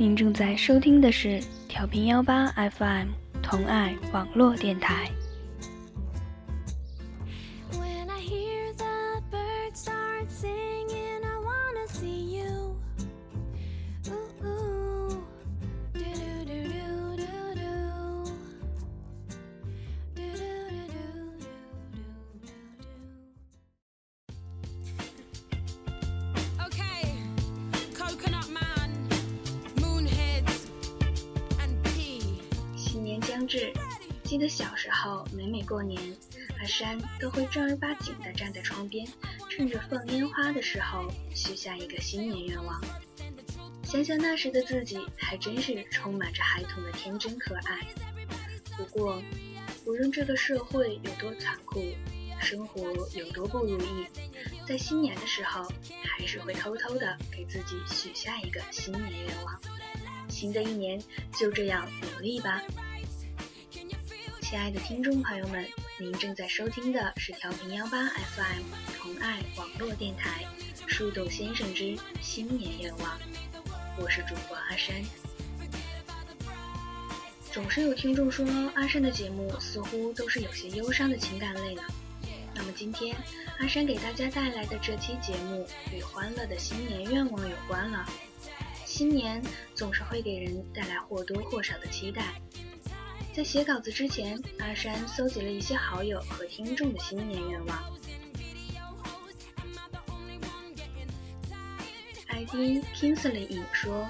您正在收听的是调频幺八 FM 同爱网络电台。记得小时候，每每过年，阿山都会正儿八经地站在窗边，趁着放烟花的时候许下一个新年愿望。想想那时的自己，还真是充满着孩童的天真可爱。不过，无论这个社会有多残酷，生活有多不如意，在新年的时候，还是会偷偷地给自己许下一个新年愿望。新的一年，就这样努力吧。亲爱的听众朋友们，您正在收听的是调频幺八 FM 同爱网络电台《树洞先生之新年愿望》，我是主播阿山。总是有听众说阿山的节目似乎都是有些忧伤的情感类呢。那么今天阿山给大家带来的这期节目与欢乐的新年愿望有关了。新年总是会给人带来或多或少的期待。在写稿子之前，阿山搜集了一些好友和听众的新年愿望。ID Kingsley 影说：“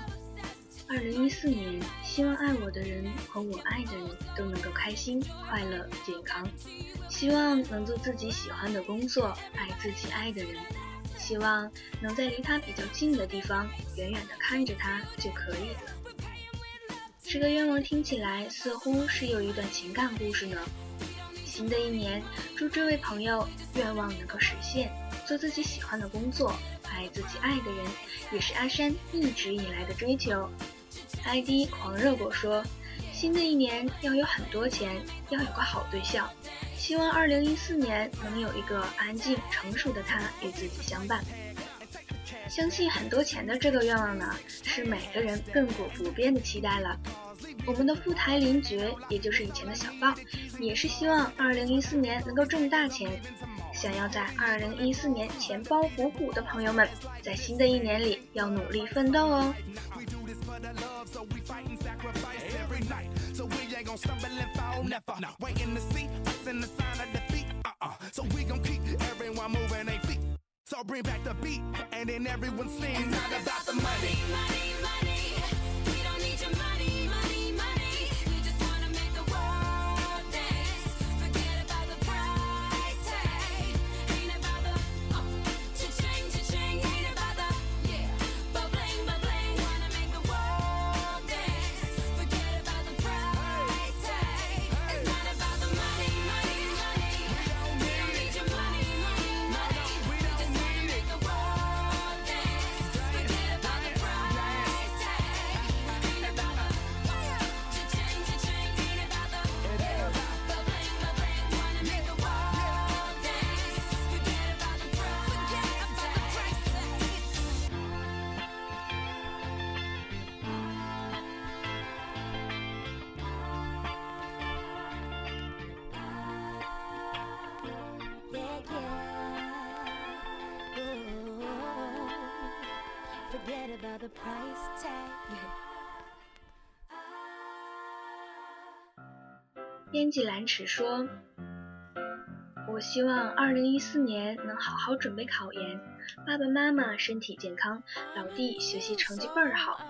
二零一四年，希望爱我的人和我爱的人都能够开心、快乐、健康。希望能做自己喜欢的工作，爱自己爱的人。希望能在离他比较近的地方，远远的看着他就可以了。”这个愿望听起来似乎是有一段情感故事呢。新的一年，祝这位朋友愿望能够实现，做自己喜欢的工作，爱自己爱的人，也是阿山一直以来的追求。ID 狂热果说，新的一年要有很多钱，要有个好对象，希望2014年能有一个安静成熟的他与自己相伴。相信很多钱的这个愿望呢，是每个人亘古不变的期待了。我们的富台林爵，也就是以前的小豹，也是希望2014年能够挣大钱。想要在2014年钱包鼓鼓的朋友们，在新的一年里要努力奋斗哦。So bring back the beat, and then everyone sings. It's not about the money. money, money. We 编辑蓝尺说：“我希望二零一四年能好好准备考研，爸爸妈妈身体健康，老弟学习成绩倍儿好，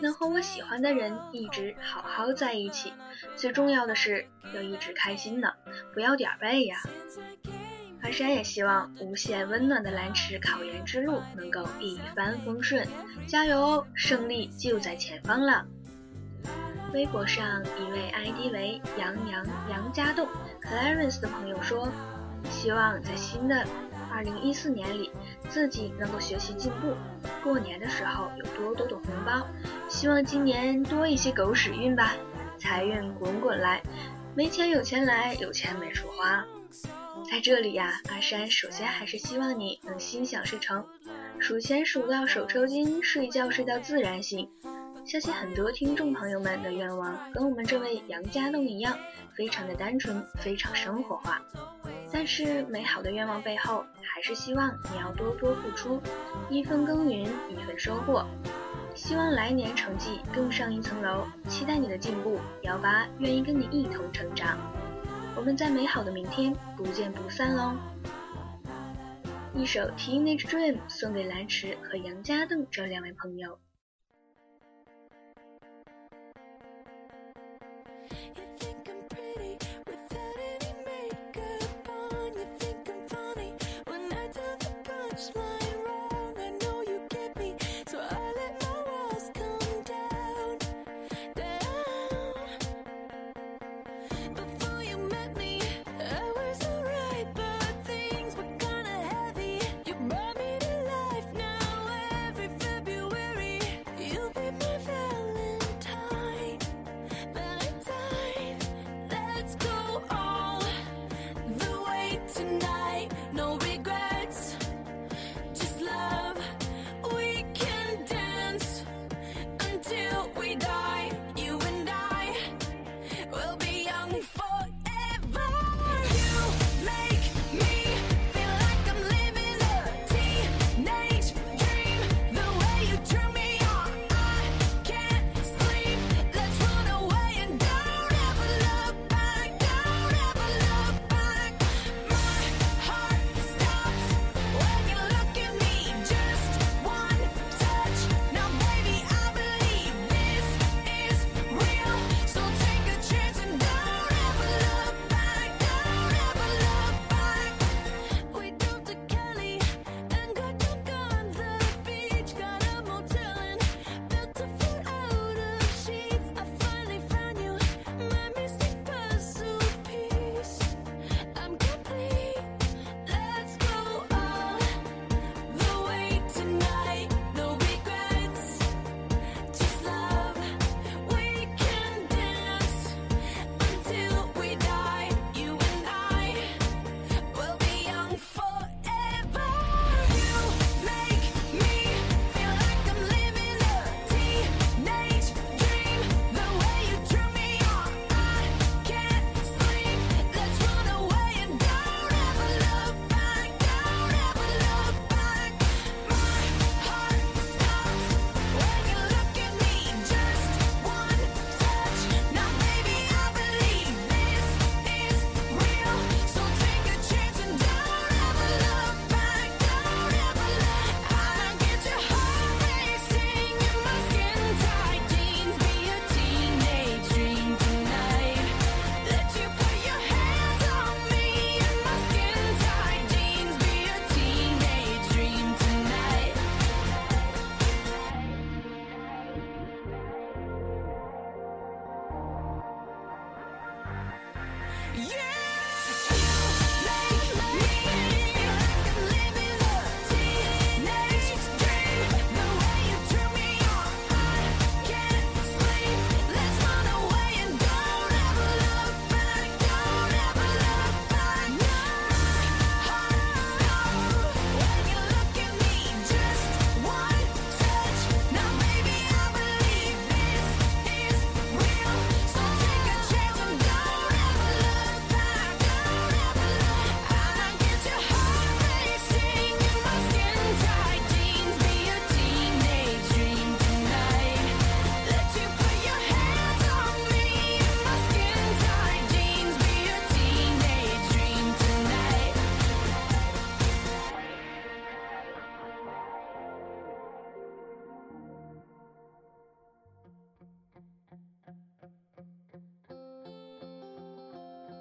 能和我喜欢的人一直好好在一起。最重要的是要一直开心呢，不要点背呀。”阿山也希望无限温暖的蓝池考研之路能够一帆风顺，加油哦，胜利就在前方了。微博上一位 ID 为杨洋杨家栋 Clarence 的朋友说，希望在新的2014年里自己能够学习进步，过年的时候有多多的红包，希望今年多一些狗屎运吧，财运滚滚来，没钱有钱来，有钱没处花。在这里呀，阿山首先还是希望你能心想事成，数钱数到手抽筋，睡觉睡到自然醒。相信很多听众朋友们的愿望跟我们这位杨家栋一样，非常的单纯，非常生活化。但是美好的愿望背后，还是希望你要多多付出，一分耕耘一分收获。希望来年成绩更上一层楼，期待你的进步，幺八愿意跟你一同成长。我们在美好的明天不见不散喽！一首《Teenage Dream》送给蓝池和杨家栋这两位朋友。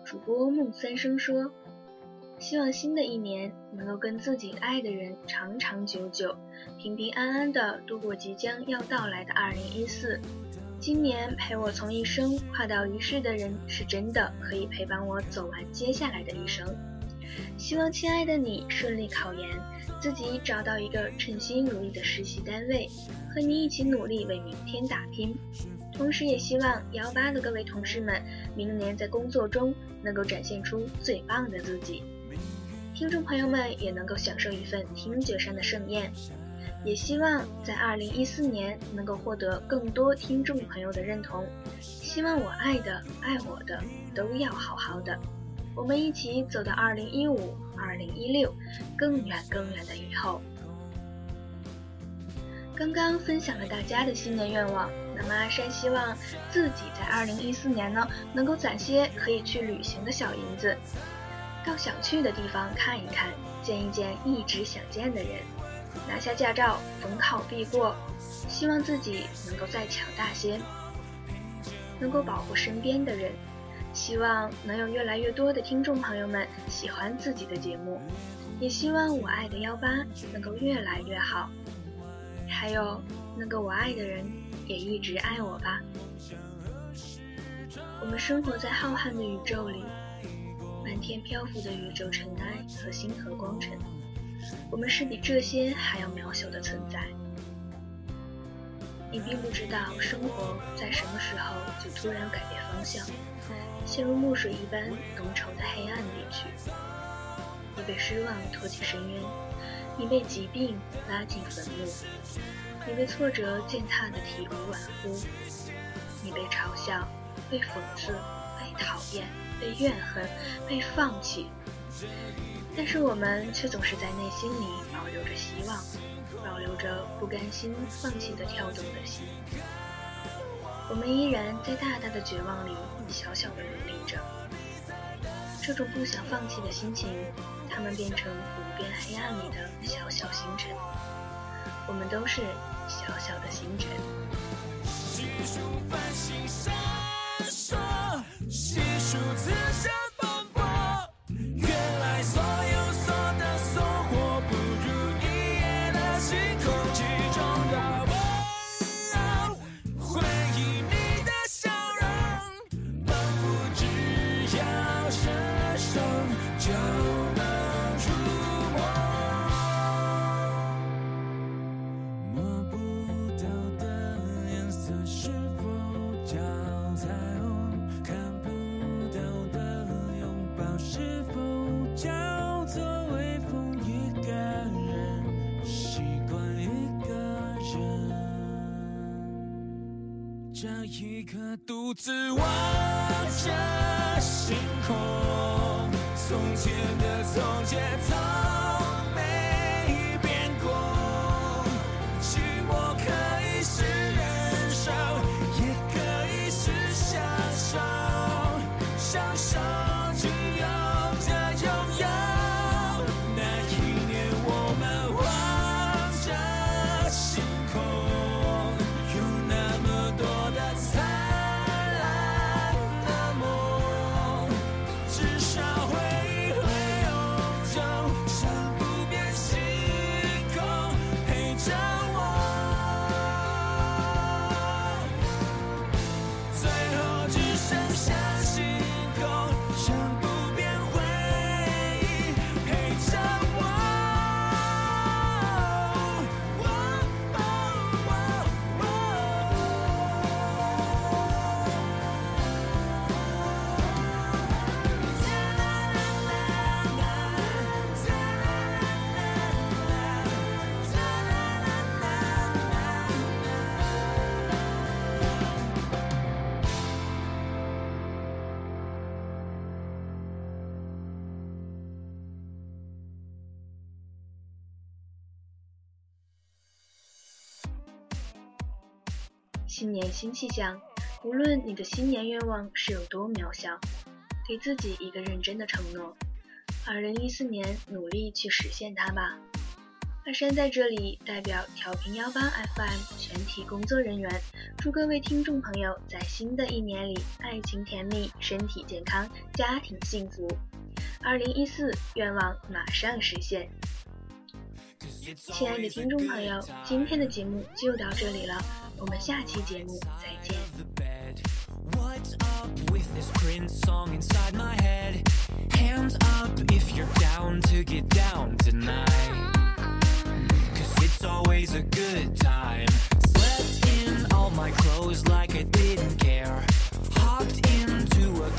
主播梦三生说：“希望新的一年能够跟自己爱的人长长久久、平平安安的度过即将要到来的2014。今年陪我从一生跨到一世的人，是真的可以陪伴我走完接下来的一生。希望亲爱的你顺利考研，自己找到一个称心如意的实习单位，和你一起努力为明天打拼。”同时，也希望幺八的各位同事们明年在工作中能够展现出最棒的自己，听众朋友们也能够享受一份听觉上的盛宴。也希望在二零一四年能够获得更多听众朋友的认同。希望我爱的、爱我的都要好好的，我们一起走到二零一五、二零一六更远更远的以后。刚刚分享了大家的新年愿望，那么阿山希望自己在二零一四年呢，能够攒些可以去旅行的小银子，到想去的地方看一看，见一见一直想见的人，拿下驾照，逢考必过。希望自己能够再强大些，能够保护身边的人，希望能有越来越多的听众朋友们喜欢自己的节目，也希望我爱的幺八能够越来越好。还有那个我爱的人，也一直爱我吧。我们生活在浩瀚的宇宙里，满天漂浮的宇宙尘埃和星河光尘，我们是比这些还要渺小的存在。你并不知道生活在什么时候就突然改变方向，陷入墨水一般浓稠的黑暗里去。你被失望拖进深渊。你被疾病拉进坟墓，你被挫折践踏得体无完肤，你被嘲笑、被讽刺、被讨厌、被怨恨、被放弃，但是我们却总是在内心里保留着希望，保留着不甘心放弃的跳动的心。我们依然在大大的绝望里小小的努力着，这种不想放弃的心情。他们变成无边黑暗里的小小星辰，我们都是小小的星辰。这一刻独自望着星空，从前的从前，从新年新气象，无论你的新年愿望是有多渺小，给自己一个认真的承诺，二零一四年努力去实现它吧。阿山在这里代表调频幺八 FM 全体工作人员，祝各位听众朋友在新的一年里爱情甜蜜，身体健康，家庭幸福。二零一四愿望马上实现。亲爱的听众朋友，今天的节目就到这里了。我们下期节目再见。What's up with this Prince song inside my head? Hands up if you're down to get down tonight. Cause it's always a good time. Slept in all my clothes like I didn't care. Hopped into a